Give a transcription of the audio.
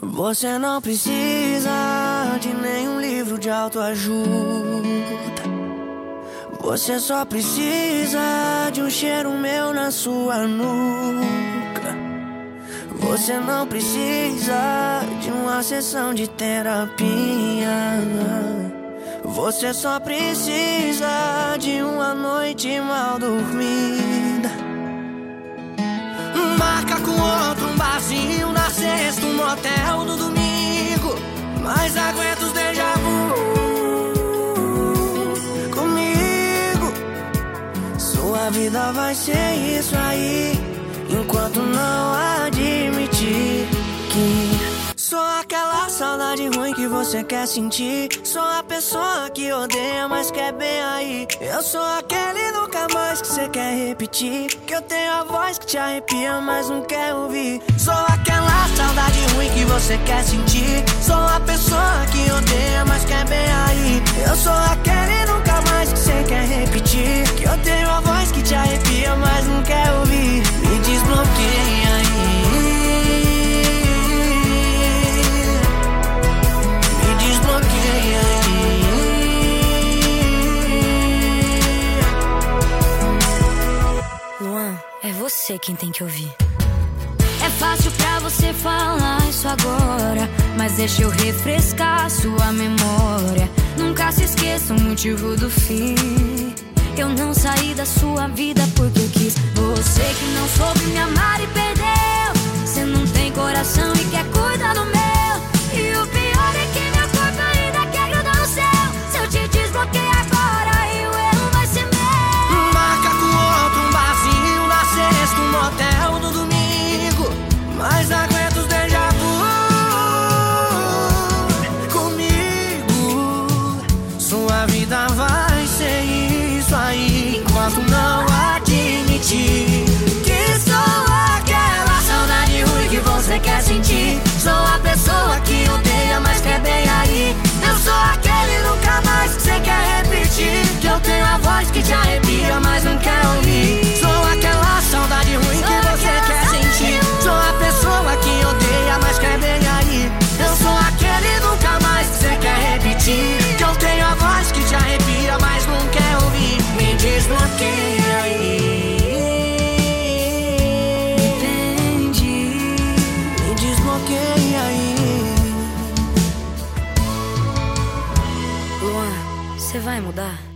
Você não precisa de nenhum livro de autoajuda. Você só precisa de um cheiro meu na sua nuca. Você não precisa de uma sessão de terapia. Você só precisa de uma noite mal dormida. Sexta, um motel no domingo. Mas aguenta os déjà vu comigo. Sua vida vai ser isso aí, enquanto não admitir saudade ruim que você quer sentir. Sou a pessoa que odeia, mas quer bem aí. Eu sou aquele nunca mais que você quer repetir. Que eu tenho a voz que te arrepia, mas não quer ouvir. Sou aquela saudade ruim que você quer sentir. Sou a pessoa é você quem tem que ouvir. É fácil pra você falar isso agora, mas deixa eu refrescar sua memória. Nunca se esqueça o motivo do fim. Eu não saí da sua vida porque eu quis. Você que não soube me amar e perdeu. Você vai mudar?